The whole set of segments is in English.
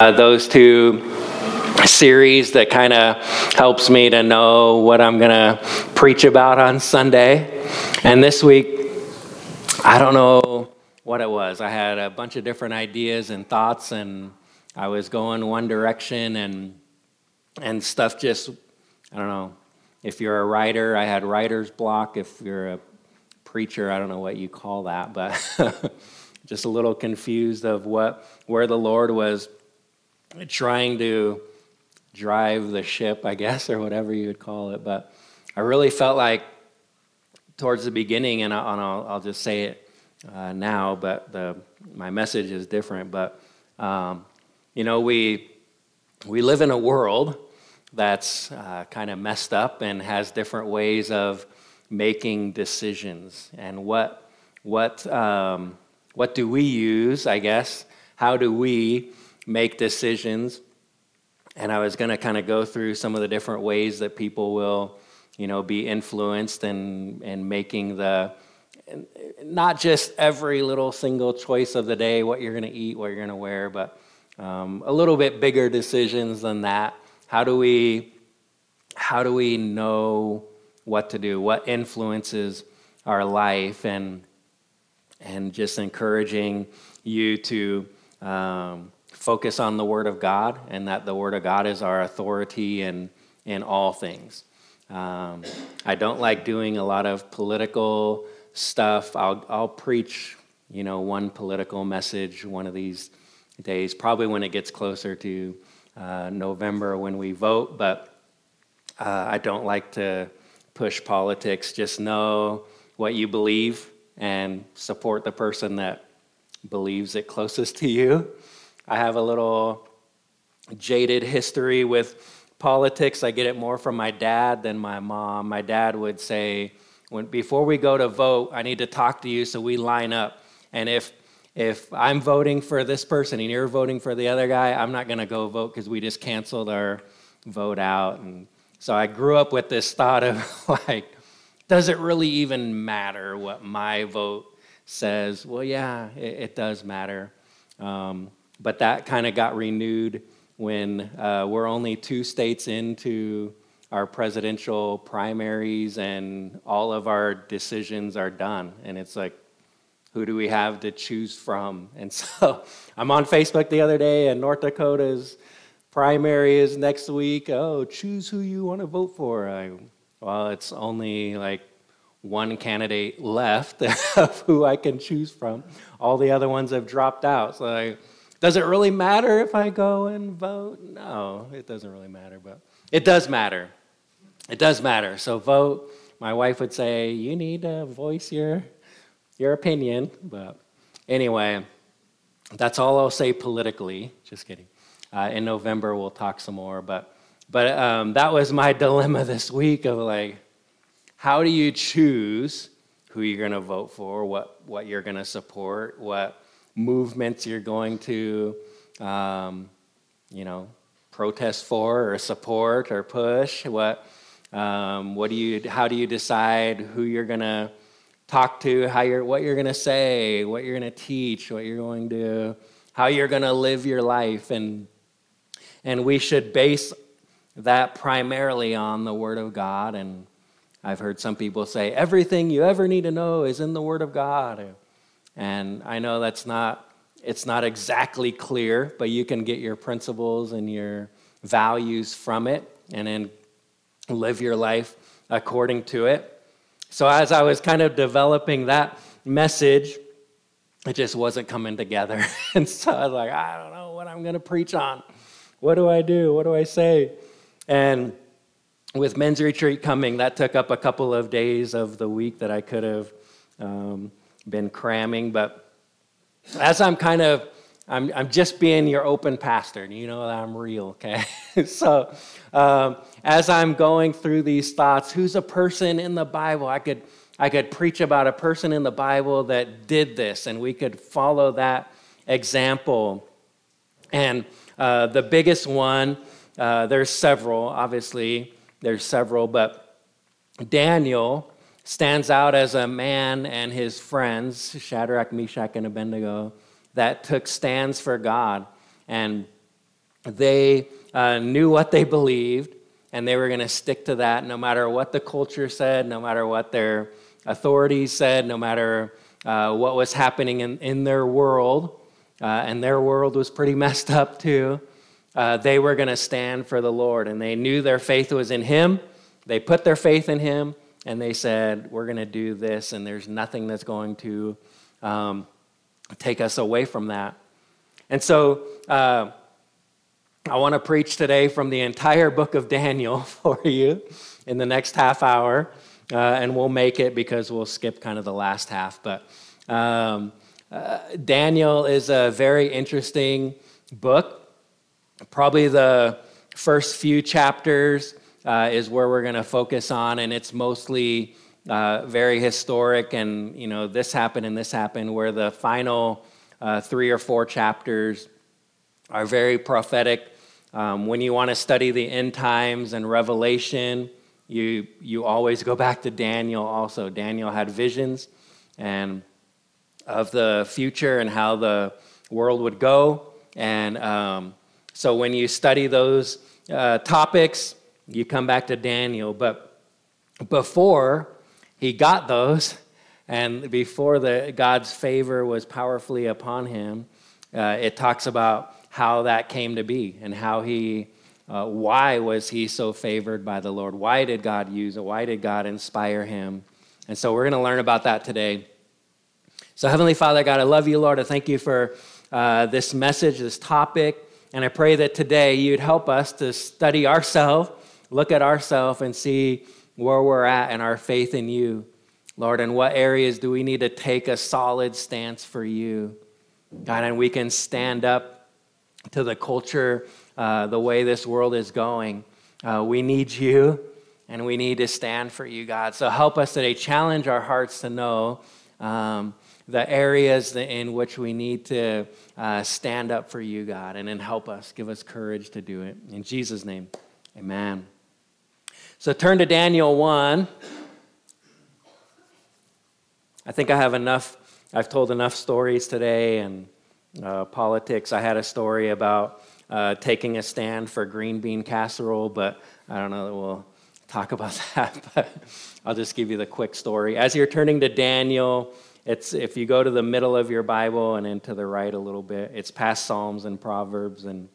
uh, those two series that kind of helps me to know what I'm going to preach about on Sunday. And this week, I don't know what it was. I had a bunch of different ideas and thoughts, and I was going one direction, and and stuff just I don't know. If you're a writer, I had writer's block. If you're a preacher, I don't know what you call that, but just a little confused of what where the Lord was trying to drive the ship, I guess, or whatever you would call it. But I really felt like towards the beginning, and I'll, I'll just say it uh, now, but the, my message is different. But, um, you know, we, we live in a world that's uh, kind of messed up and has different ways of making decisions. And what, what, um, what do we use, I guess? How do we make decisions. And I was going to kind of go through some of the different ways that people will, you know, be influenced and in making the, not just every little single choice of the day, what you're going to eat, what you're going to wear, but um, a little bit bigger decisions than that. How do we, how do we know what to do? What influences our life? And, and just encouraging you to um, focus on the Word of God and that the Word of God is our authority in, in all things. Um, I don't like doing a lot of political stuff. I'll, I'll preach, you know, one political message one of these days, probably when it gets closer to uh, November when we vote, but uh, I don't like to push politics. Just know what you believe and support the person that believes it closest to you. I have a little jaded history with politics. I get it more from my dad than my mom. My dad would say, when, before we go to vote, I need to talk to you so we line up. And if if I'm voting for this person and you're voting for the other guy, I'm not going to go vote because we just canceled our vote out. And so I grew up with this thought of like, does it really even matter what my vote says? Well, yeah, it, it does matter. Um, but that kind of got renewed when uh, we're only two states into our presidential primaries and all of our decisions are done. And it's like, who do we have to choose from? And so I'm on Facebook the other day, and North Dakota's primary is next week. Oh, choose who you want to vote for. I, well, it's only like one candidate left of who I can choose from. All the other ones have dropped out. So I, does it really matter if I go and vote? No, it doesn't really matter, but it does matter. It does matter. So vote. My wife would say, you need to voice your, your opinion. But anyway, that's all I'll say politically. Just kidding. Uh, in November, we'll talk some more. But, but um, that was my dilemma this week of like, how do you choose who you're going to vote for, what, what you're going to support, what movements you're going to, um, you know, protest for or support or push? What, um, what do you, how do you decide who you're going to talk to, how you're, what you're going to say, what you're going to teach, what you're going to, how you're going to live your life? And, and we should base that primarily on the Word of God. And I've heard some people say, everything you ever need to know is in the Word of God. And I know that's not it's not exactly clear, but you can get your principles and your values from it and then live your life according to it. So as I was kind of developing that message, it just wasn't coming together. and so I was like, I don't know what I'm going to preach on. What do I do? What do I say? And with men's retreat coming, that took up a couple of days of the week that I could have um, been cramming. But as I'm kind of, I'm, I'm just being your open pastor, you know that I'm real, okay? so um, as I'm going through these thoughts, who's a person in the Bible? I could, I could preach about a person in the Bible that did this, and we could follow that example. And uh, the biggest one, uh, there's several, obviously, there's several, but Daniel stands out as a man and his friends, Shadrach, Meshach, and Abednego, that took stands for God. And they uh, knew what they believed, and they were going to stick to that no matter what the culture said, no matter what their authorities said, no matter uh, what was happening in, in their world. Uh, and their world was pretty messed up too. Uh, they were going to stand for the Lord, and they knew their faith was in Him. They put their faith in Him, and they said, We're going to do this, and there's nothing that's going to um, take us away from that. And so, uh, I want to preach today from the entire book of Daniel for you in the next half hour, uh, and we'll make it because we'll skip kind of the last half. But um, uh, Daniel is a very interesting book. Probably the first few chapters uh, is where we're going to focus on, and it's mostly uh, very historic. And you know, this happened and this happened. Where the final uh, three or four chapters are very prophetic um, when you want to study the end times and Revelation, you, you always go back to Daniel also. Daniel had visions and of the future and how the world would go. And um, so when you study those uh, topics, you come back to Daniel. But before he got those, and before the, God's favor was powerfully upon him, uh, it talks about how that came to be and how he, uh, why was he so favored by the Lord? Why did God use it? Why did God inspire him? And so we're going to learn about that today. So, Heavenly Father, God, I love you, Lord. I thank you for uh, this message, this topic. And I pray that today you'd help us to study ourselves, look at ourselves, and see where we're at and our faith in you. Lord, in what areas do we need to take a solid stance for you? God, and we can stand up to the culture, uh, the way this world is going. Uh, we need you and we need to stand for you, God. So help us today, challenge our hearts to know um, the areas in which we need to uh, stand up for you, God, and then help us, give us courage to do it. In Jesus' name, amen. So turn to Daniel 1. I think I have enough, I've told enough stories today and uh, politics. I had a story about uh, taking a stand for green bean casserole, but I don't know that we'll talk about that. But I'll just give you the quick story. As you're turning to Daniel, it's if you go to the middle of your Bible and into the right a little bit, it's past Psalms and Proverbs and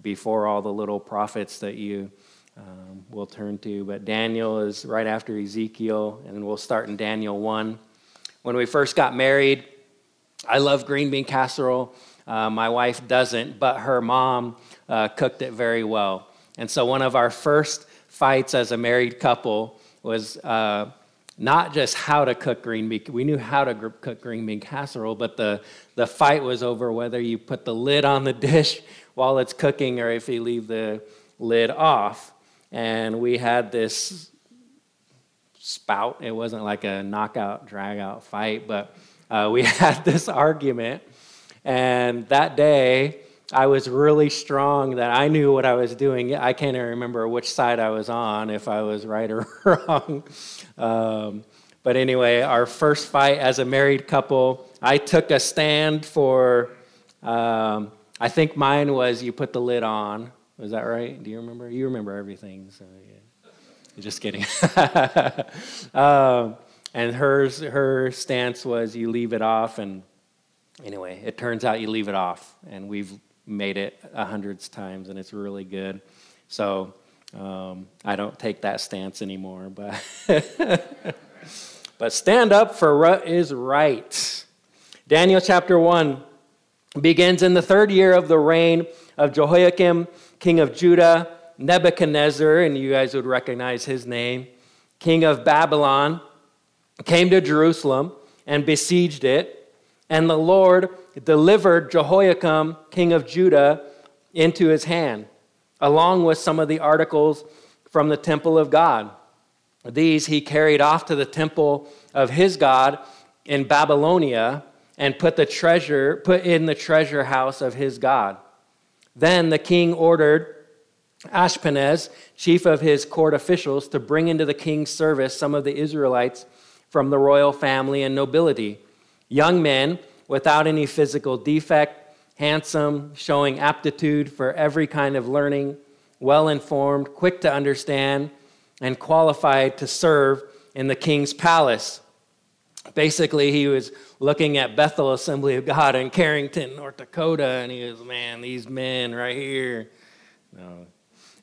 before all the little prophets that you um, will turn to. But Daniel is right after Ezekiel, and we'll start in Daniel 1. When we first got married, I love green bean casserole. Uh, my wife doesn't, but her mom uh, cooked it very well. And so one of our first fights as a married couple was uh, not just how to cook green bean. We knew how to cook green bean casserole, but the, the fight was over whether you put the lid on the dish while it's cooking or if you leave the lid off. And we had this spout. It wasn't like a knockout, drag out fight, but uh, we had this argument. And that day, I was really strong that I knew what I was doing. I can't even remember which side I was on, if I was right or wrong. Um, but anyway, our first fight as a married couple, I took a stand for, um, I think mine was you put the lid on. Was that right? Do you remember? You remember everything, so yeah. Just kidding. um, and hers, her stance was you leave it off. And anyway, it turns out you leave it off. And we've made it a hundreds times, and it's really good. So um, I don't take that stance anymore. But, but stand up for what is right. Daniel chapter 1 begins in the third year of the reign of Jehoiakim, king of Judah, Nebuchadnezzar, and you guys would recognize his name, king of Babylon came to Jerusalem and besieged it, and the Lord delivered Jehoiakim, king of Judah, into his hand, along with some of the articles from the temple of God. These he carried off to the temple of his God in Babylonia and put the treasure put in the treasure house of his God. Then the king ordered Ashpenaz, chief of his court officials, to bring into the king's service some of the Israelites from the royal family and nobility, young men without any physical defect, handsome, showing aptitude for every kind of learning, well informed, quick to understand, and qualified to serve in the king's palace. Basically, he was looking at Bethel Assembly of God in Carrington, North Dakota, and he was, man, these men right here. No.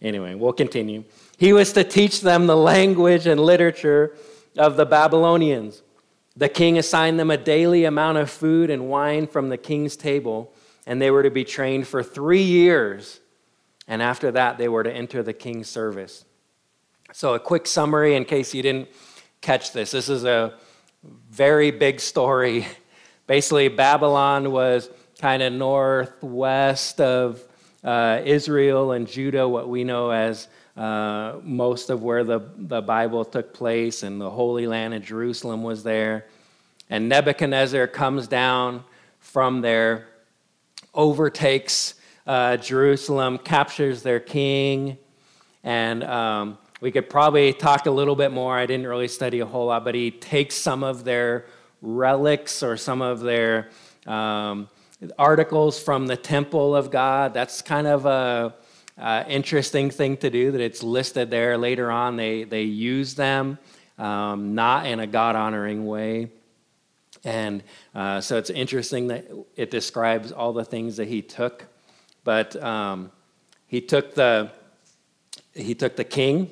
Anyway, we'll continue. He was to teach them the language and literature of the Babylonians. The king assigned them a daily amount of food and wine from the king's table, and they were to be trained for three years. And after that, they were to enter the king's service. So, a quick summary in case you didn't catch this. This is a very big story. Basically, Babylon was kind of northwest of uh, Israel and Judah, what we know as uh, most of where the, the Bible took place, and the Holy Land of Jerusalem was there. And Nebuchadnezzar comes down from there, overtakes uh, Jerusalem, captures their king, and um, we could probably talk a little bit more. I didn't really study a whole lot, but he takes some of their relics or some of their um, articles from the temple of God. That's kind of a uh, interesting thing to do that it's listed there later on. They, they use them, um, not in a God honoring way. And uh, so it's interesting that it describes all the things that he took. But um, he took the he took the king.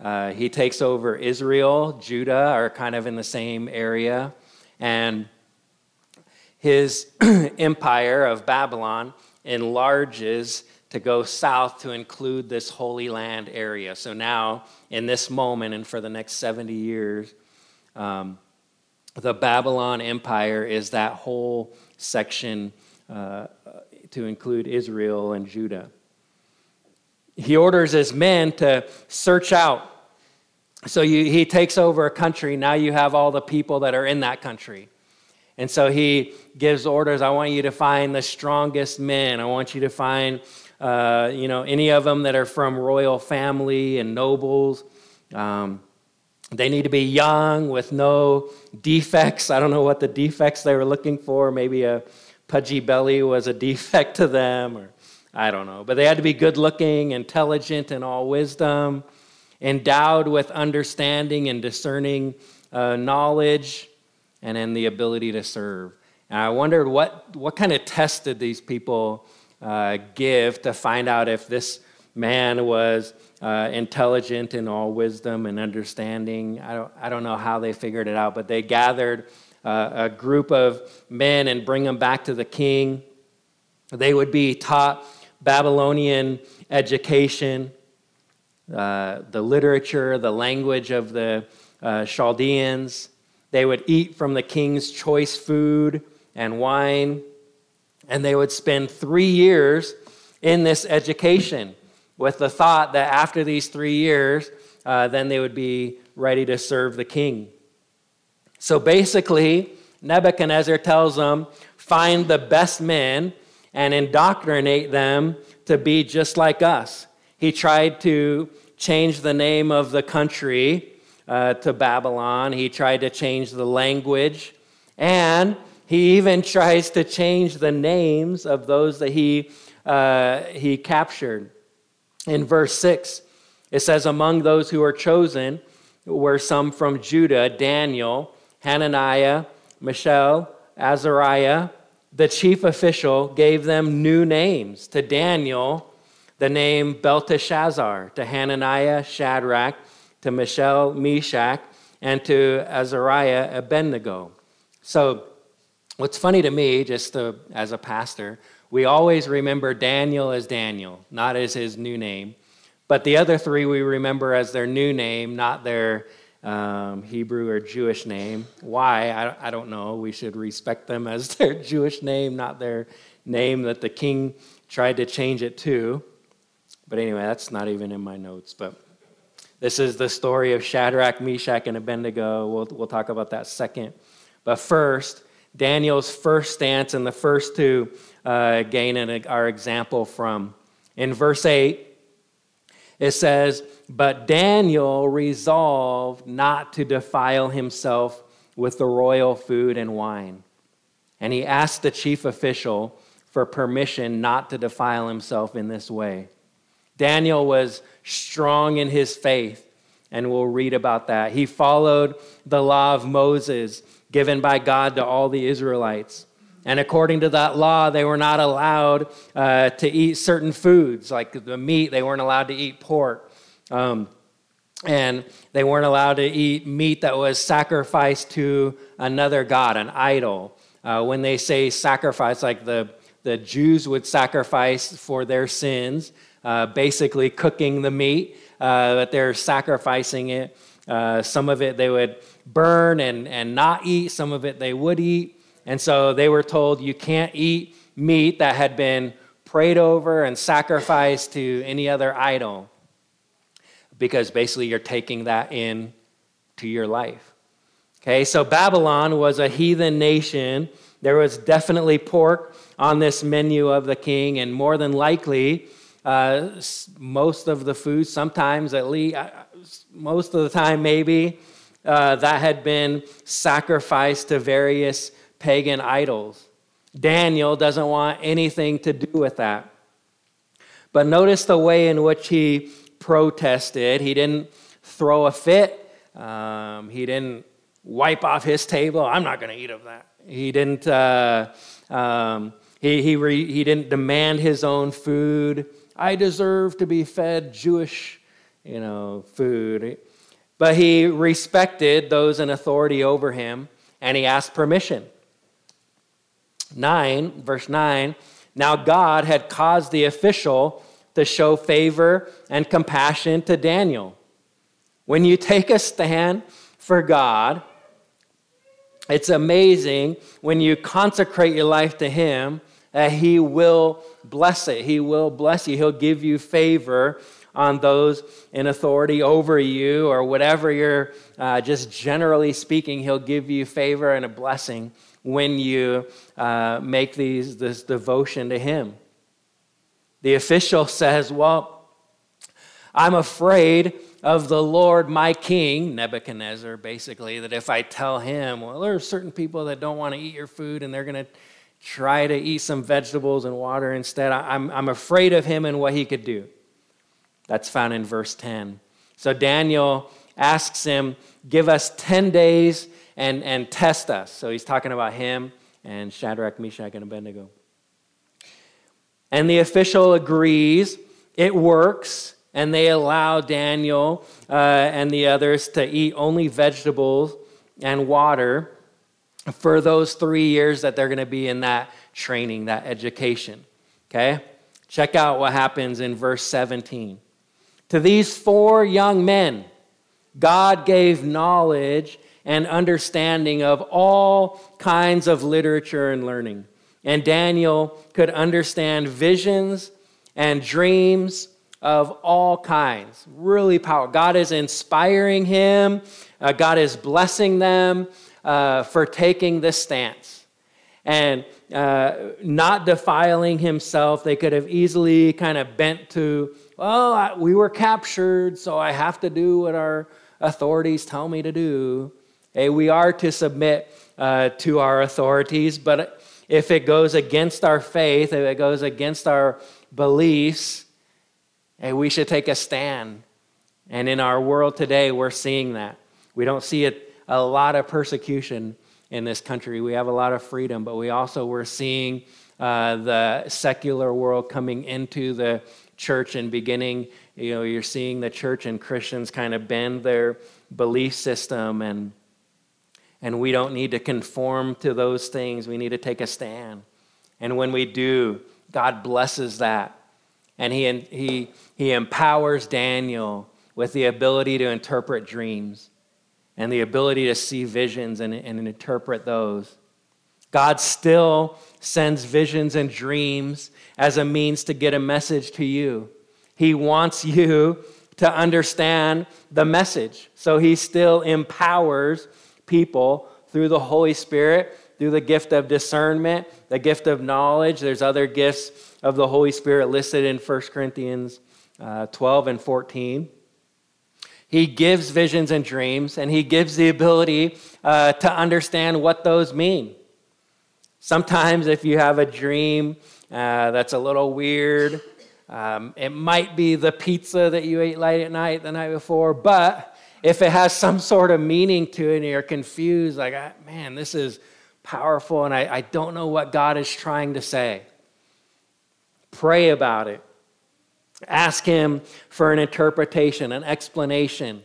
Uh, he takes over Israel, Judah are kind of in the same area, and his empire of Babylon enlarges to go south to include this Holy Land area. So now, in this moment and for the next 70 years, um, the Babylon Empire is that whole section uh, to include Israel and Judah. He orders his men to search out. So you, he takes over a country. Now you have all the people that are in that country. And so he gives orders I want you to find the strongest men. I want you to find uh, you know, any of them that are from royal family and nobles. Um, they need to be young with no defects. I don't know what the defects they were looking for. Maybe a pudgy belly was a defect to them, or I don't know. But they had to be good looking, intelligent, and all wisdom, endowed with understanding and discerning uh, knowledge, and in the ability to serve. And I wondered what, what kind of test did these people uh, give to find out if this man was uh, intelligent in all wisdom and understanding. I don't, I don't know how they figured it out, but they gathered uh, a group of men and bring them back to the king. They would be taught Babylonian education, uh, the literature, the language of the uh, Chaldeans. They would eat from the king's choice food and wine and they would spend three years in this education with the thought that after these three years, uh, then they would be ready to serve the king. So basically, Nebuchadnezzar tells them find the best men and indoctrinate them to be just like us. He tried to change the name of the country uh, to Babylon, he tried to change the language, and he even tries to change the names of those that he, uh, he captured. In verse 6, it says, Among those who were chosen were some from Judah Daniel, Hananiah, Mishael, Azariah. The chief official gave them new names. To Daniel, the name Belteshazzar, to Hananiah, Shadrach, to Mishael, Meshach, and to Azariah, Abednego. So What's funny to me, just to, as a pastor, we always remember Daniel as Daniel, not as his new name. But the other three we remember as their new name, not their um, Hebrew or Jewish name. Why? I, I don't know. We should respect them as their Jewish name, not their name that the king tried to change it to. But anyway, that's not even in my notes. But this is the story of Shadrach, Meshach, and Abednego. We'll, we'll talk about that second. But first, Daniel's first stance and the first two uh, gain an, our example from. In verse 8, it says, But Daniel resolved not to defile himself with the royal food and wine. And he asked the chief official for permission not to defile himself in this way. Daniel was strong in his faith, and we'll read about that. He followed the law of Moses given by God to all the Israelites. And according to that law, they were not allowed uh, to eat certain foods, like the meat, they weren't allowed to eat pork. Um, and they weren't allowed to eat meat that was sacrificed to another god, an idol. Uh, when they say sacrifice, like the, the Jews would sacrifice for their sins, uh, basically cooking the meat, uh, but they're sacrificing it. Uh, some of it they would burn and, and not eat, some of it they would eat. And so they were told you can't eat meat that had been prayed over and sacrificed to any other idol because basically you're taking that in to your life. Okay, so Babylon was a heathen nation. There was definitely pork on this menu of the king, and more than likely, uh, most of the food, sometimes at least, uh, most of the time maybe, uh, that had been sacrificed to various pagan idols. Daniel doesn't want anything to do with that. But notice the way in which he protested. He didn't throw a fit. Um, he didn't wipe off his table. I'm not going to eat of that. He didn't. Uh, um, he he, re, he didn't demand his own food. I deserve to be fed Jewish, you know, food. But he respected those in authority over him, and he asked permission. 9, verse 9 Now God had caused the official to show favor and compassion to Daniel. When you take a stand for God, it's amazing when you consecrate your life to Him that He will bless it. He will bless you. He'll give you favor on those in authority over you or whatever you're uh, just generally speaking. He'll give you favor and a blessing when you uh, make these, this devotion to Him. The official says, Well, I'm afraid of the Lord my king, Nebuchadnezzar, basically, that if I tell him, well, there are certain people that don't want to eat your food and they're going to try to eat some vegetables and water instead, I'm, I'm afraid of him and what he could do. That's found in verse 10. So Daniel asks him, Give us 10 days and, and test us. So he's talking about him and Shadrach, Meshach, and Abednego. And the official agrees, it works, and they allow Daniel uh, and the others to eat only vegetables and water for those three years that they're going to be in that training, that education. Okay? Check out what happens in verse 17. To these four young men, God gave knowledge and understanding of all kinds of literature and learning. And Daniel could understand visions and dreams of all kinds. Really powerful. God is inspiring him, uh, God is blessing them uh, for taking this stance. And uh, not defiling himself, they could have easily kind of bent to, well, I, we were captured, so I have to do what our authorities tell me to do. Hey, we are to submit uh, to our authorities, but if it goes against our faith, if it goes against our beliefs, hey, we should take a stand. And in our world today, we're seeing that. We don't see it, a lot of persecution in this country. We have a lot of freedom, but we also we're seeing uh, the secular world coming into the church and beginning. You know, you're seeing the church and Christians kind of bend their belief system and and we don't need to conform to those things. We need to take a stand. And when we do, God blesses that. And he, he, he empowers Daniel with the ability to interpret dreams and the ability to see visions and, and interpret those. God still sends visions and dreams as a means to get a message to you. He wants you to understand the message. So he still empowers people through the Holy Spirit, through the gift of discernment, the gift of knowledge. There's other gifts of the Holy Spirit listed in 1 Corinthians uh, 12 and 14. He gives visions and dreams, and he gives the ability uh, to understand what those mean. Sometimes, if you have a dream uh, that's a little weird. Um, it might be the pizza that you ate late at night the night before, but if it has some sort of meaning to it and you're confused, like, ah, man, this is powerful and I, I don't know what God is trying to say, pray about it. Ask Him for an interpretation, an explanation.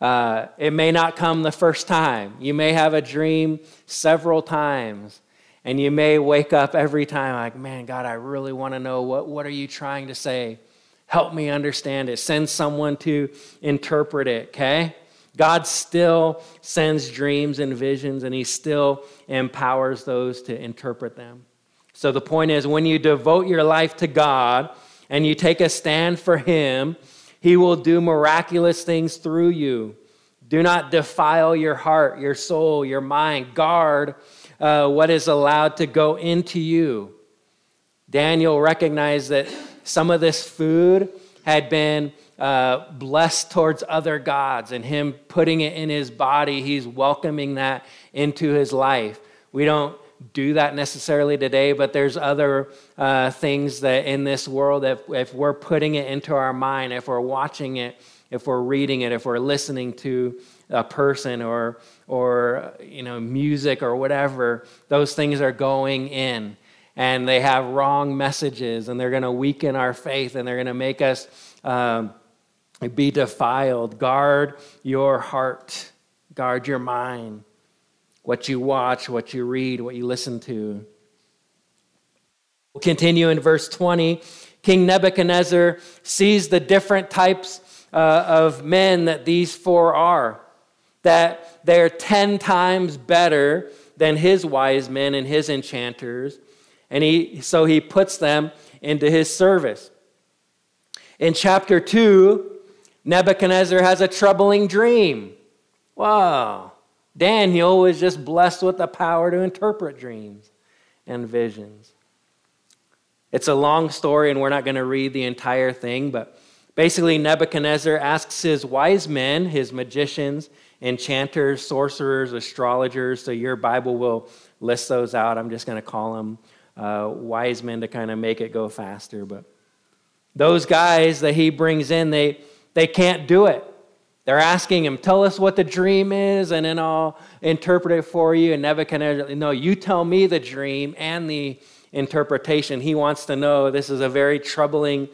Uh, it may not come the first time. You may have a dream several times, and you may wake up every time like, man, God, I really want to know what, what are you trying to say? Help me understand it. Send someone to interpret it, okay? God still sends dreams and visions, and He still empowers those to interpret them. So the point is, when you devote your life to God and you take a stand for Him, He will do miraculous things through you. Do not defile your heart, your soul, your mind. Guard uh, what is allowed to go into you. Daniel recognized that some of this food had been uh, blessed towards other gods, and him putting it in his body, he's welcoming that into his life. We don't do that necessarily today, but there's other uh, things that in this world, if, if we're putting it into our mind, if we're watching it, if we're reading it, if we're listening to a person or, or you know, music or whatever, those things are going in and they have wrong messages and they're going to weaken our faith and they're going to make us um, be defiled. Guard your heart, guard your mind, what you watch, what you read, what you listen to. We'll continue in verse 20. King Nebuchadnezzar sees the different types uh, of men that these four are, that they're 10 times better than his wise men and his enchanters and he, so he puts them into his service. In chapter 2, Nebuchadnezzar has a troubling dream. Wow. Daniel was just blessed with the power to interpret dreams and visions. It's a long story, and we're not going to read the entire thing, but basically, Nebuchadnezzar asks his wise men, his magicians, enchanters, sorcerers, astrologers, so your Bible will list those out. I'm just going to call them uh, wise men to kind of make it go faster. But those guys that he brings in, they, they can't do it. They're asking him, Tell us what the dream is, and then I'll interpret it for you. And Nebuchadnezzar, No, you tell me the dream and the interpretation. He wants to know. This is a very troubling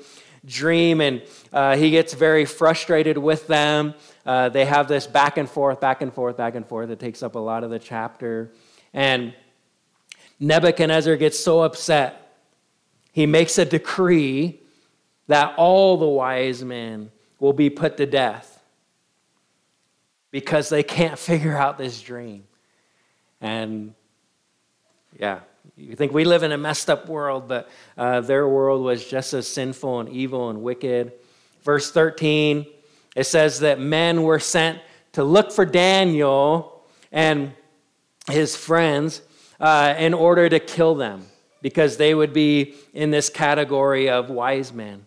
dream, and uh, he gets very frustrated with them. Uh, they have this back and forth, back and forth, back and forth. It takes up a lot of the chapter. And Nebuchadnezzar gets so upset, he makes a decree that all the wise men will be put to death because they can't figure out this dream. And yeah, you think we live in a messed up world, but uh, their world was just as sinful and evil and wicked. Verse 13, it says that men were sent to look for Daniel and his friends uh, in order to kill them because they would be in this category of wise men.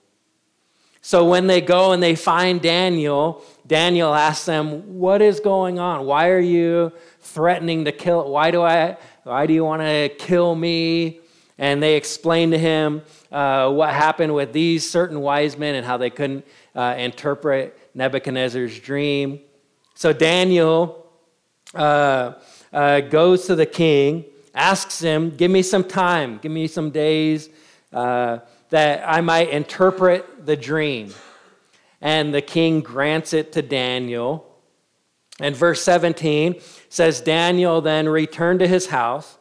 So when they go and they find Daniel, Daniel asks them, "What is going on? Why are you threatening to kill? Why do I? Why do you want to kill me?" And they explain to him uh, what happened with these certain wise men and how they couldn't uh, interpret Nebuchadnezzar's dream. So Daniel uh, uh goes to the king asks him, Give me some time, give me some days uh, that I might interpret the dream. And the king grants it to Daniel. And verse 17 says Daniel then returned to his house.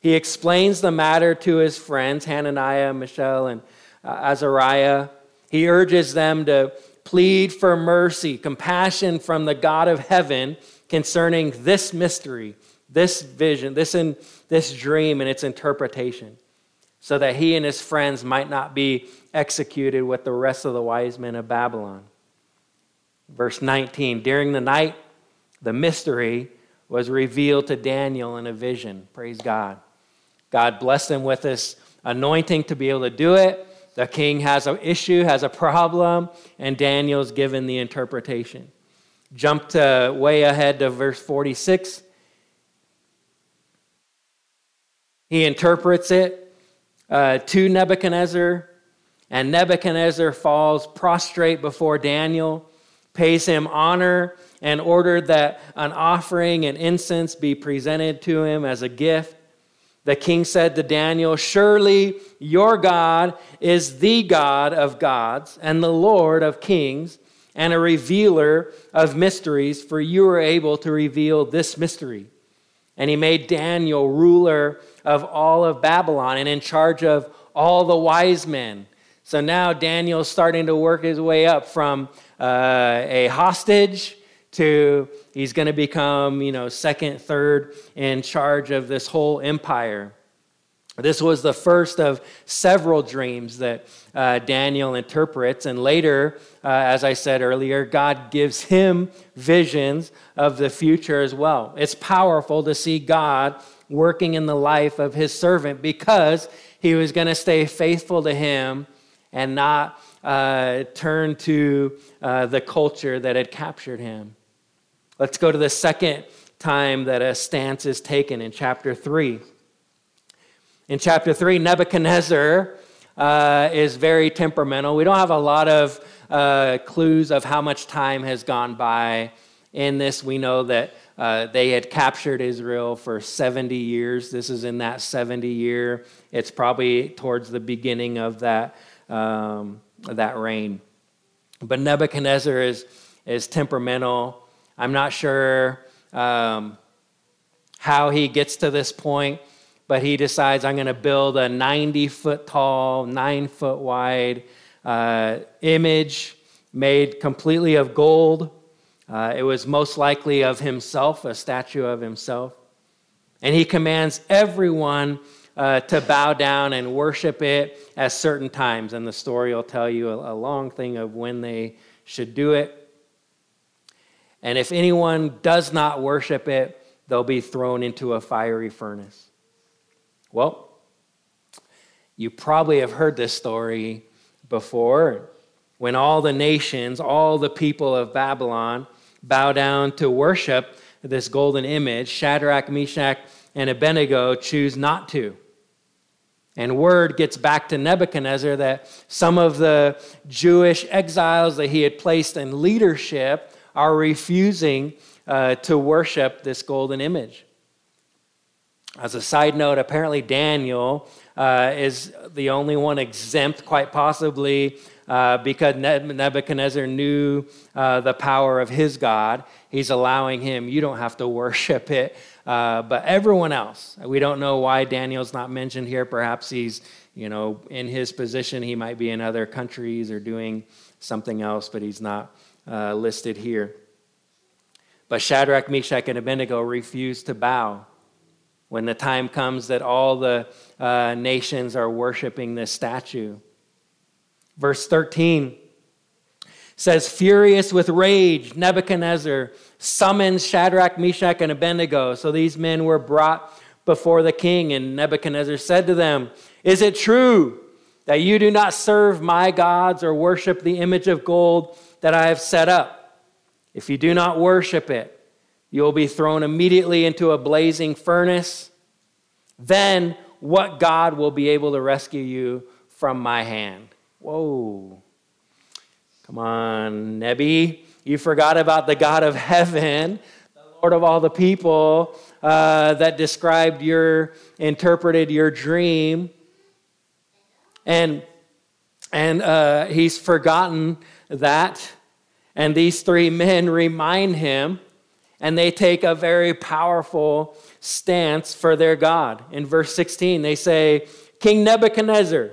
He explains the matter to his friends, Hananiah, Mishael, and uh, Azariah. He urges them to plead for mercy, compassion from the God of heaven concerning this mystery, this vision, this, in, this dream and its interpretation, so that he and his friends might not be executed with the rest of the wise men of Babylon. Verse 19 During the night, the mystery was revealed to Daniel in a vision. Praise God. God blessed him with this anointing to be able to do it. The king has an issue, has a problem, and Daniel's given the interpretation. Jump to way ahead to verse 46. He interprets it. uh, to Nebuchadnezzar, and Nebuchadnezzar falls prostrate before Daniel, pays him honor, and ordered that an offering and incense be presented to him as a gift. The king said to Daniel, Surely your God is the God of gods and the Lord of kings and a revealer of mysteries, for you are able to reveal this mystery. And he made Daniel ruler of all of Babylon and in charge of all the wise men. So now Daniel's starting to work his way up from uh, a hostage to he's going to become, you know, second, third in charge of this whole empire. This was the first of several dreams that uh, Daniel interprets. And later, uh, as I said earlier, God gives him visions of the future as well. It's powerful to see God working in the life of his servant because he was going to stay faithful to him and not uh, turn to uh, the culture that had captured him. Let's go to the second time that a stance is taken in chapter 3. In chapter 3, Nebuchadnezzar uh, is very temperamental. We don't have a lot of uh, clues of how much time has gone by in this. We know that uh, they had captured Israel for 70 years. This is in that 70 year. It's probably towards the beginning of that, um, that reign. But Nebuchadnezzar is, is temperamental. I'm not sure um, how he gets to this point but he decides I'm going to build a 90 foot tall, nine foot wide uh, image made completely of gold. Uh, it was most likely of himself, a statue of himself. And he commands everyone uh, to bow down and worship it at certain times. And the story will tell you a, a long thing of when they should do it. And if anyone does not worship it, they'll be thrown into a fiery furnace. Well, you probably have heard this story before. When all the nations, all the people of Babylon bow down to worship this golden image, Shadrach, Meshach, and Abednego choose not to. And word gets back to Nebuchadnezzar that some of the Jewish exiles that he had placed in leadership are refusing uh, to worship this golden image. As a side note, apparently Daniel uh, is the only one exempt, quite possibly uh, because Nebuchadnezzar knew uh, the power of his God. He's allowing him, you don't have to worship it. Uh, but everyone else, we don't know why Daniel's not mentioned here. Perhaps he's, you know, in his position, he might be in other countries or doing something else, but he's not uh, listed here. But Shadrach, Meshach, and Abednego refused to bow when the time comes that all the uh, nations are worshiping this statue. Verse 13 says, Furious with rage, Nebuchadnezzar summons Shadrach, Meshach, and Abednego. So these men were brought before the king, and Nebuchadnezzar said to them, Is it true that you do not serve my gods or worship the image of gold that I have set up? If you do not worship it, you will be thrown immediately into a blazing furnace. Then what God will be able to rescue you from my hand? Whoa. Come on, Nebi. You forgot about the God of heaven, the Lord of all the people uh, that described your, interpreted your dream. And, and uh, he's forgotten that. And these three men remind him and they take a very powerful stance for their God. In verse 16, they say, King Nebuchadnezzar,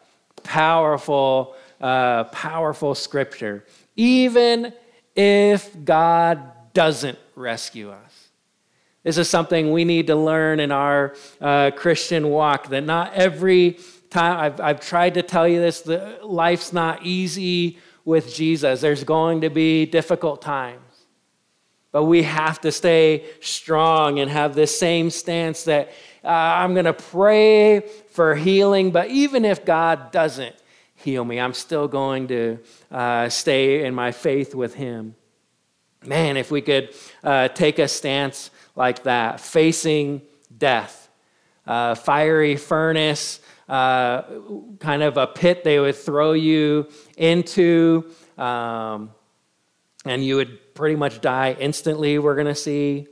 Powerful, uh, powerful scripture. Even if God doesn't rescue us, This is something we need to learn in our uh, Christian walk that not every time, I've, I've tried to tell you this, life's not easy with Jesus. There's going to be difficult times. But we have to stay strong and have this same stance that uh, I'm going to pray for healing, but even if God doesn't heal me, I'm still going to uh, stay in my faith with Him. Man, if we could uh, take a stance like that, facing death, fiery furnace, uh, kind of a pit they would throw you into, um, and you would pretty much die instantly, we're going to see.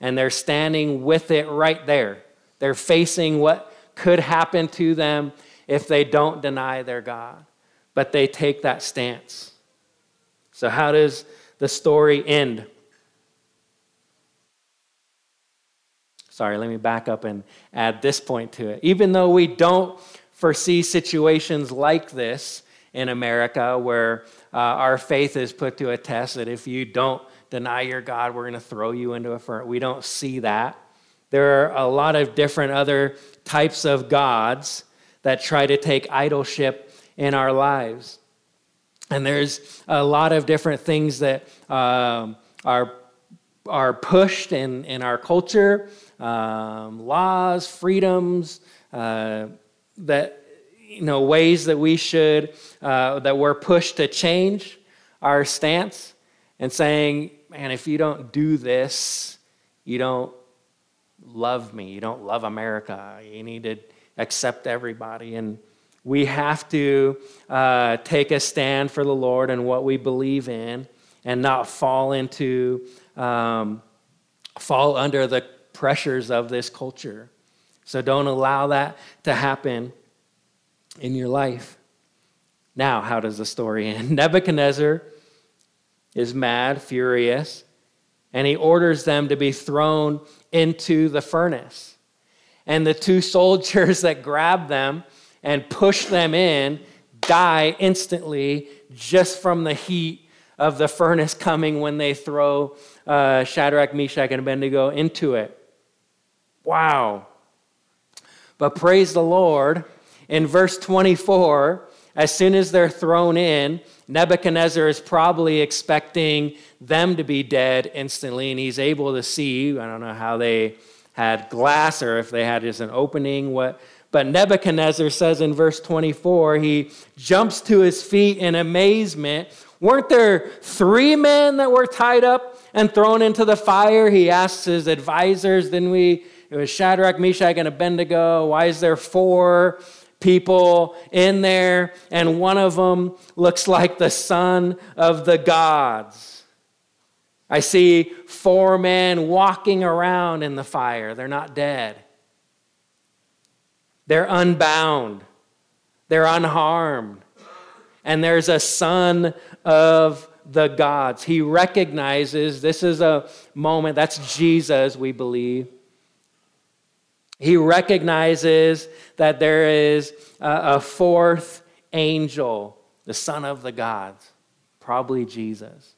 And they're standing with it right there. They're facing what could happen to them if they don't deny their God. But they take that stance. So, how does the story end? Sorry, let me back up and add this point to it. Even though we don't foresee situations like this in America where uh, our faith is put to a test that if you don't deny your God, we're going to throw you into a furnace. We don't see that. There are a lot of different other types of gods that try to take idolship in our lives. And there's a lot of different things that um, are, are pushed in, in our culture um, laws, freedoms, uh, that, you know, ways that we should, uh, that we're pushed to change our stance and saying, man, if you don't do this, you don't love me. You don't love America. You need to accept everybody. And we have to uh, take a stand for the Lord and what we believe in and not fall into, um, fall under the pressures of this culture. So don't allow that to happen in your life. Now, how does the story end? Nebuchadnezzar is mad, furious, and he orders them to be thrown into the furnace. And the two soldiers that grab them and push them in die instantly just from the heat of the furnace coming when they throw uh, Shadrach, Meshach, and Abednego into it. Wow. But praise the Lord, in verse 24, as soon as they're thrown in, Nebuchadnezzar is probably expecting them to be dead instantly, and he's able to see. I don't know how they had glass or if they had just an opening. What, but Nebuchadnezzar says in verse 24, he jumps to his feet in amazement. Weren't there three men that were tied up and thrown into the fire? He asks his advisors, didn't we? It was Shadrach, Meshach, and Abednego. Why is there four? People in there, and one of them looks like the son of the gods. I see four men walking around in the fire. They're not dead, they're unbound, they're unharmed. And there's a son of the gods. He recognizes this is a moment, that's Jesus, we believe he recognizes that there is a fourth angel, the son of the gods, probably Jesus.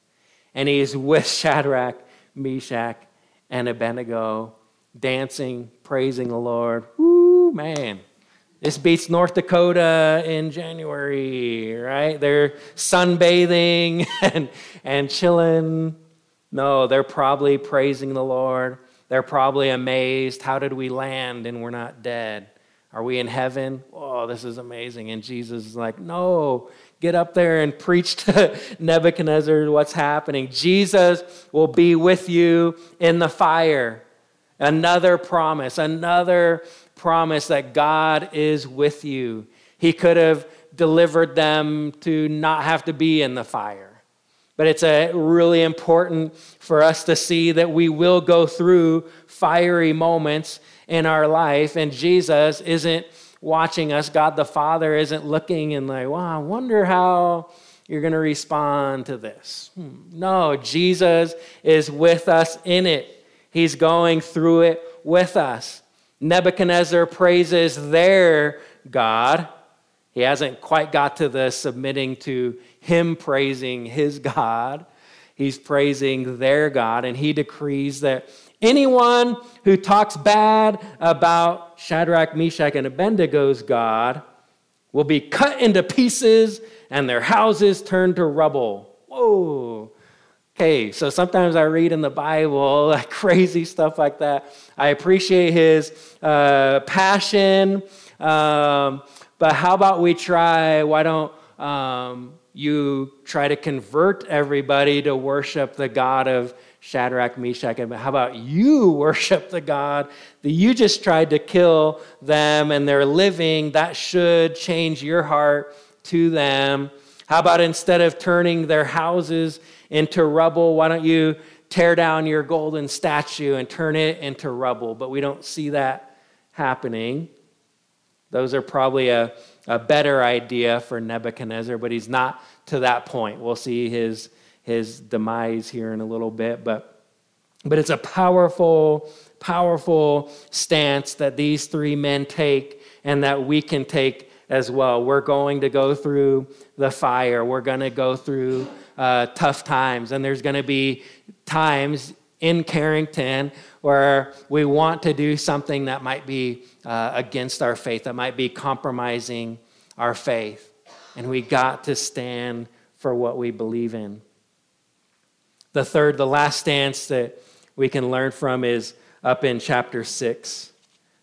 And he is with Shadrach, Meshach, and Abednego, dancing, praising the Lord. Woo, man. This beats North Dakota in January, right? They're sunbathing and, and chilling. No, they're probably praising the Lord. They're probably amazed. How did we land and we're not dead? Are we in heaven? Oh, this is amazing. And Jesus is like, No, get up there and preach to Nebuchadnezzar what's happening. Jesus will be with you in the fire. Another promise, another promise that God is with you. He could have delivered them to not have to be in the fire. But it's a really important for us to see that we will go through fiery moments in our life, and Jesus isn't watching us. God the Father isn't looking and like, wow, I wonder how you're going to respond to this. Hmm. No, Jesus is with us in it. He's going through it with us. Nebuchadnezzar praises their God he hasn't quite got to the submitting to him praising his God. He's praising their God, and he decrees that anyone who talks bad about Shadrach, Meshach, and Abednego's God will be cut into pieces and their houses turned to rubble. Whoa. Okay, so sometimes I read in the Bible like crazy stuff like that. I appreciate his uh, passion, um, but how about we try? Why don't um, you try to convert everybody to worship the God of Shadrach, Meshach, and how about you worship the God that you just tried to kill them and they're living? That should change your heart to them. How about instead of turning their houses into rubble, why don't you tear down your golden statue and turn it into rubble? But we don't see that happening. Those are probably a, a better idea for Nebuchadnezzar, but he's not to that point. We'll see his, his demise here in a little bit, but, but it's a powerful, powerful stance that these three men take and that we can take as well. We're going to go through the fire, we're going to go through uh, tough times, and there's going to be times in Carrington where we want to do something that might be uh, against our faith, that might be compromising our faith. And we got to stand for what we believe in. The third, the last stance that we can learn from is up in chapter 6.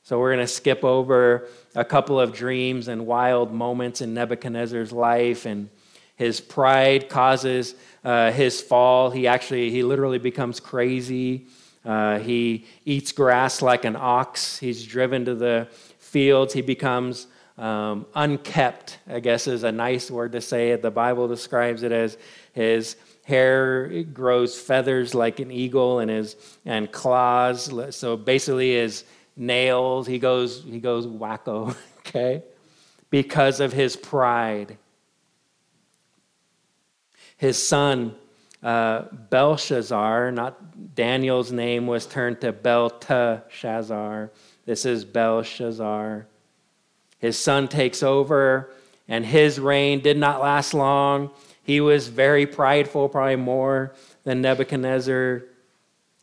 So we're going to skip over a couple of dreams and wild moments in Nebuchadnezzar's life and his pride causes uh, his fall. He actually, he literally becomes crazy. Uh, he eats grass like an ox. He's driven to the fields. He becomes um, unkept, I guess is a nice word to say it. The Bible describes it as his hair grows feathers like an eagle and his and claws. So basically his nails, he goes, he goes wacko, okay? Because of his pride. His son, uh, Belshazzar, not Daniel's name was turned to Belteshazzar. This is Belshazzar. His son takes over, and his reign did not last long. He was very prideful, probably more than Nebuchadnezzar.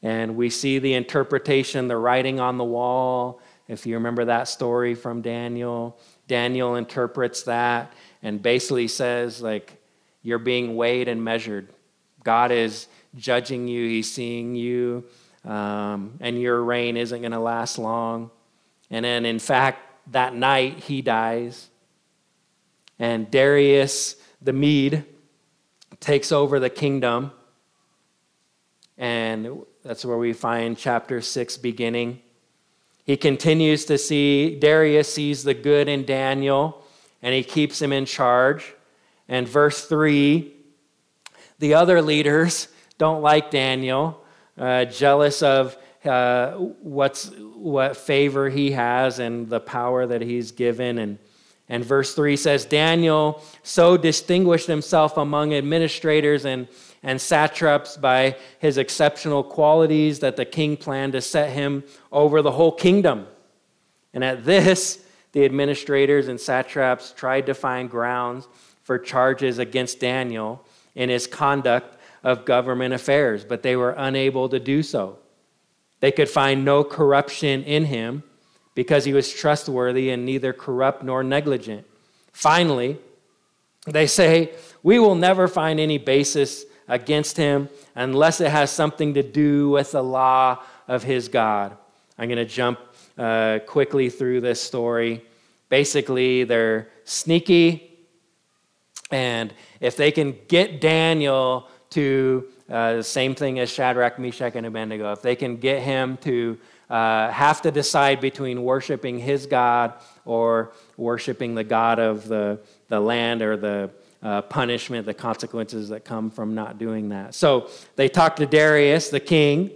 And we see the interpretation, the writing on the wall. If you remember that story from Daniel, Daniel interprets that and basically says, like, you're being weighed and measured. God is judging you, He's seeing you, um, and your reign isn't going to last long. And then, in fact, that night he dies. And Darius the Mede takes over the kingdom. And that's where we find chapter 6 beginning. He continues to see, Darius sees the good in Daniel, and he keeps him in charge. And verse 3 the other leaders don't like Daniel, uh, jealous of uh, what's, what favor he has and the power that he's given. And, and verse 3 says Daniel so distinguished himself among administrators and, and satraps by his exceptional qualities that the king planned to set him over the whole kingdom. And at this, the administrators and satraps tried to find grounds for charges against Daniel in his conduct of government affairs, but they were unable to do so. They could find no corruption in him because he was trustworthy and neither corrupt nor negligent. Finally, they say, We will never find any basis against him unless it has something to do with the law of his God. I'm going to jump uh, quickly through this story. Basically, they're sneaky and if they can get Daniel to uh, the same thing as Shadrach, Meshach, and Abednego, if they can get him to uh, have to decide between worshiping his God or worshiping the God of the, the land or the uh, punishment, the consequences that come from not doing that. So they talk to Darius, the king,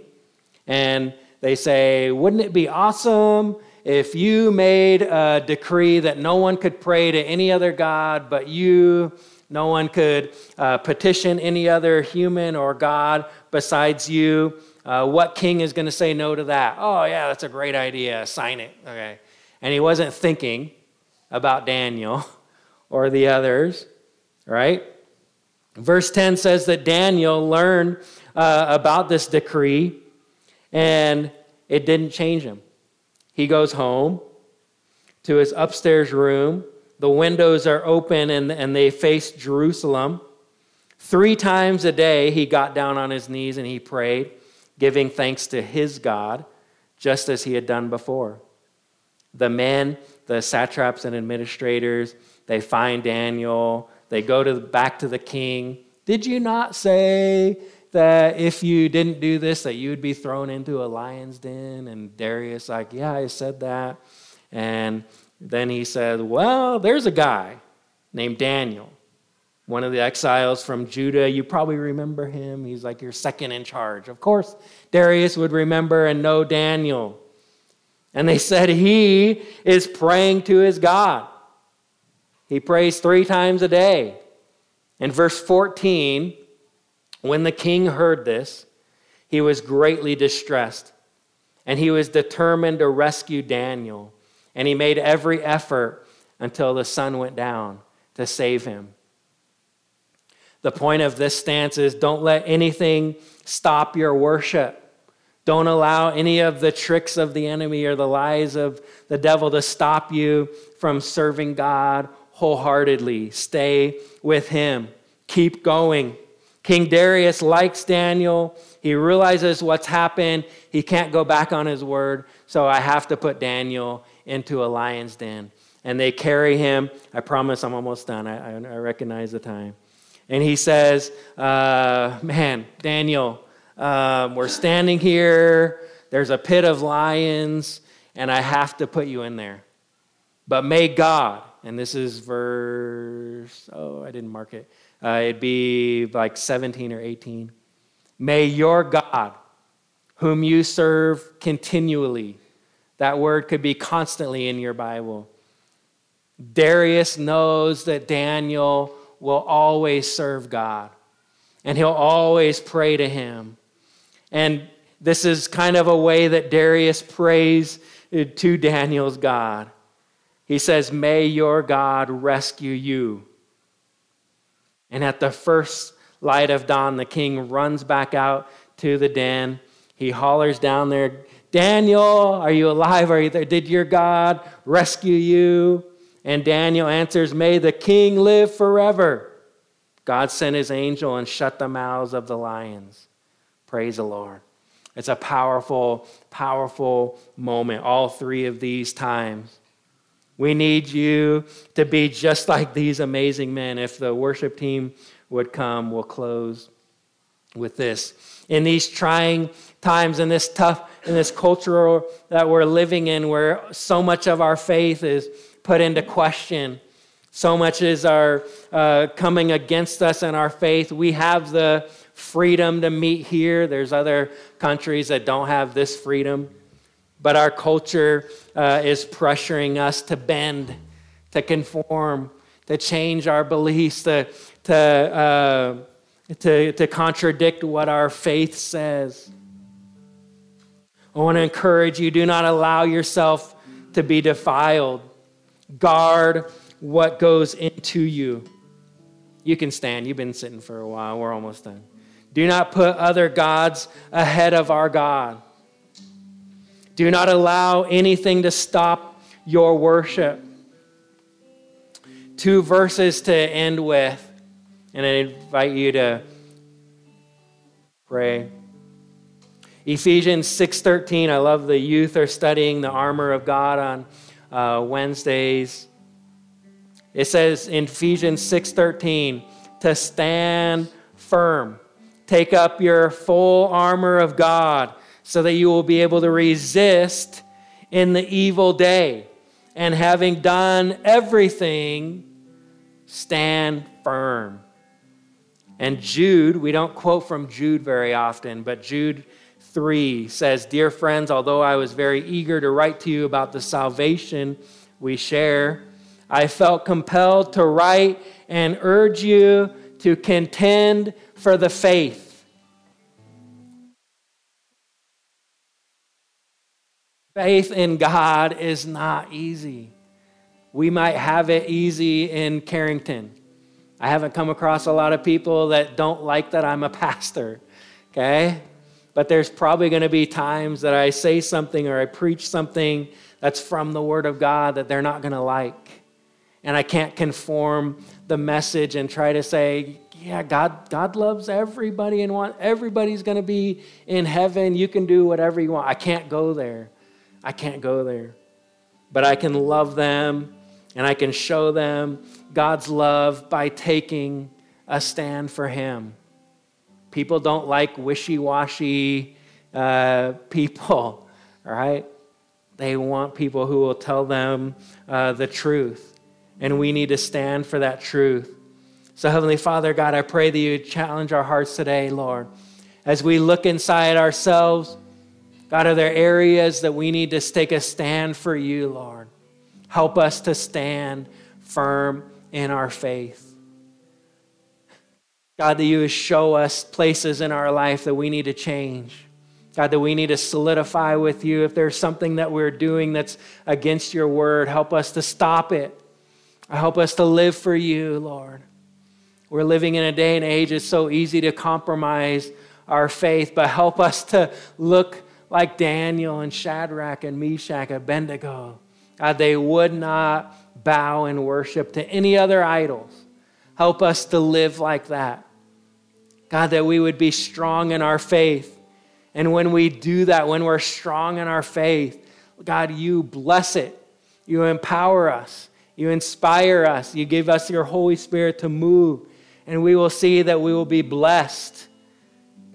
and they say, Wouldn't it be awesome if you made a decree that no one could pray to any other God but you, no one could uh, petition any other human or God besides you, uh, what king is going to say no to that? Oh, yeah, that's a great idea. Sign it. Okay. And he wasn't thinking about Daniel or the others, right? Verse 10 says that Daniel learned uh, about this decree and it didn't change him. He goes home to his upstairs room. The windows are open and, and they face Jerusalem. Three times a day, he got down on his knees and he prayed, giving thanks to his God, just as he had done before. The men, the satraps and administrators, they find Daniel. They go to, back to the king. Did you not say that if you didn't do this, that you would be thrown into a lion's den? And Darius, like, yeah, I said that. And then he said, well, there's a guy named Daniel, one of the exiles from Judah. You probably remember him. He's like your second in charge. Of course, Darius would remember and know Daniel. And they said he is praying to his God. He prays three times a day. In verse 14, when the king heard this, he was greatly distressed, and he was determined to rescue Daniel. And he made every effort until the sun went down to save him. The point of this stance is don't let anything stop your worship. Don't allow any of the tricks of the enemy or the lies of the devil to stop you from serving God wholeheartedly. Stay with him. Keep going. King Darius likes Daniel. He realizes what's happened. He can't go back on his word. So I have to put Daniel into a lion's den. And they carry him. I promise I'm almost done. I, I, recognize the time. And he says, uh, Man, Daniel, um, we're standing here. There's a pit of lions, and I have to put you in there. But may God, and this is verse, oh, I didn't mark it. Uh, it'd be like 17 or 18. May your God, whom you serve continually, that word could be constantly in your Bible. Darius knows that Daniel will always serve God and he'll always pray to him. And this is kind of a way that Darius prays to Daniel's God. He says, May your God rescue you. And at the first light of dawn, the king runs back out to the den. He hollers down there, Daniel, are you alive? Are you there? Did your God rescue you? And Daniel answers, May the king live forever. God sent his angel and shut the mouths of the lions. Praise the Lord. It's a powerful, powerful moment, all three of these times. We need you to be just like these amazing men. If the worship team would come, we'll close with this. In these trying times, in this tough, in this culture that we're living in, where so much of our faith is put into question, so much is our uh, coming against us and our faith. We have the freedom to meet here. There's other countries that don't have this freedom. But our culture uh, is pressuring us to bend, to conform, to change our beliefs, to, to, uh, to, to contradict what our faith says. I want to encourage you do not allow yourself to be defiled. Guard what goes into you. You can stand. You've been sitting for a while. We're almost done. Do not put other gods ahead of our God. Do not allow anything to stop your worship. Two verses to end with, and I invite you to pray. Ephesians 6:13. I love the youth are studying the armor of God on uh, Wednesdays. It says in Ephesians 6:13 to stand firm. Take up your full armor of God so that you will be able to resist in the evil day. And having done everything, stand firm. And Jude, we don't quote from Jude very often, but Jude 3 says, Dear friends, although I was very eager to write to you about the salvation we share, I felt compelled to write and urge you to contend for the faith Faith in God is not easy. We might have it easy in Carrington. I haven't come across a lot of people that don't like that I'm a pastor, okay? But there's probably going to be times that I say something or I preach something that's from the Word of God that they're not going to like. And I can't conform the message and try to say, yeah, God, God loves everybody and want everybody's going to be in heaven. You can do whatever you want. I can't go there. I can't go there. But I can love them and I can show them God's love by taking a stand for Him. People don't like wishy washy uh, people, all right? They want people who will tell them uh, the truth. And we need to stand for that truth. So, Heavenly Father, God, I pray that you challenge our hearts today, Lord. As we look inside ourselves, God, are there areas that we need to take a stand for you, Lord? Help us to stand firm in our faith. God, that you would show us places in our life that we need to change. God, that we need to solidify with you. If there's something that we're doing that's against your word, help us to stop it. Help us to live for you, Lord. We're living in a day and age, it's so easy to compromise our faith, but help us to look like Daniel and Shadrach and Meshach and Abednego. God, they would not bow and worship to any other idols. Help us to live like that. God, that we would be strong in our faith. And when we do that, when we're strong in our faith, God, you bless it. You empower us. You inspire us. You give us your Holy Spirit to move and we will see that we will be blessed.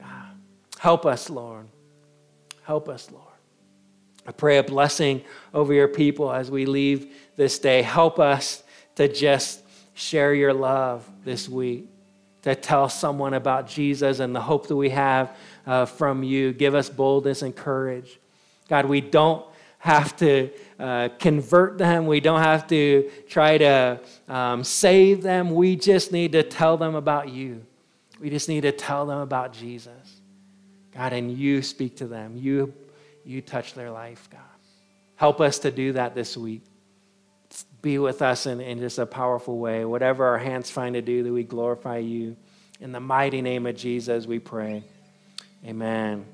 Ah, help us, Lord. Help us, Lord. I pray a blessing over your people as we leave this day. Help us to just share your love this week, to tell someone about Jesus and the hope that we have uh, from you. Give us boldness and courage. God, we don't have to uh, convert them. We don't have to try to um, save them. We just need to tell them about you. We just need to tell them about Jesus. God, and you speak to them. You, you touch their life, God. Help us to do that this week. Be with us in, in just a powerful way. Whatever our hands find to do, that we glorify you. In the mighty name of Jesus, we pray. Amen.